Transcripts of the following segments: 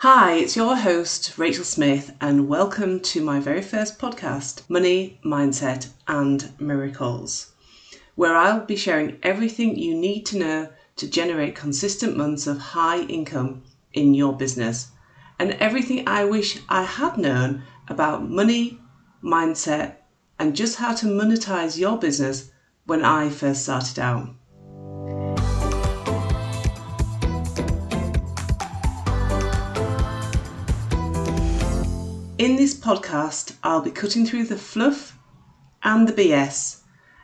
Hi, it's your host, Rachel Smith, and welcome to my very first podcast, Money, Mindset, and Miracles, where I'll be sharing everything you need to know to generate consistent months of high income in your business, and everything I wish I had known about money, mindset, and just how to monetize your business when I first started out. In this podcast, I'll be cutting through the fluff and the BS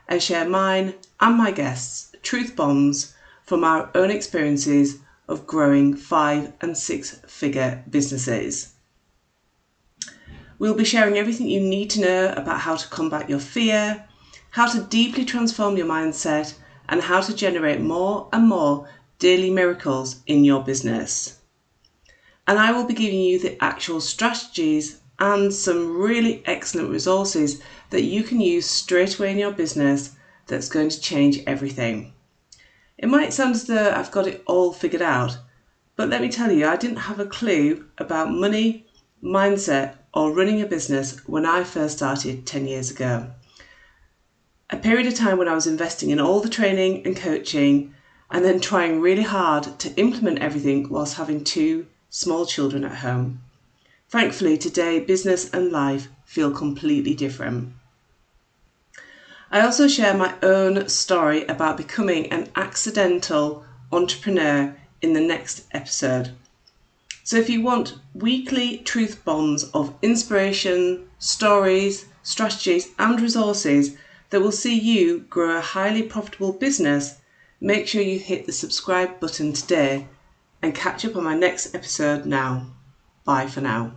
and share mine and my guests' truth bombs from our own experiences of growing five and six figure businesses. We'll be sharing everything you need to know about how to combat your fear, how to deeply transform your mindset, and how to generate more and more daily miracles in your business. And I will be giving you the actual strategies and some really excellent resources that you can use straight away in your business that's going to change everything. It might sound as though I've got it all figured out, but let me tell you, I didn't have a clue about money, mindset, or running a business when I first started 10 years ago. A period of time when I was investing in all the training and coaching and then trying really hard to implement everything whilst having two small children at home. Thankfully, today business and life feel completely different. I also share my own story about becoming an accidental entrepreneur in the next episode. So, if you want weekly truth bombs of inspiration, stories, strategies, and resources that will see you grow a highly profitable business, make sure you hit the subscribe button today and catch up on my next episode now. Bye for now.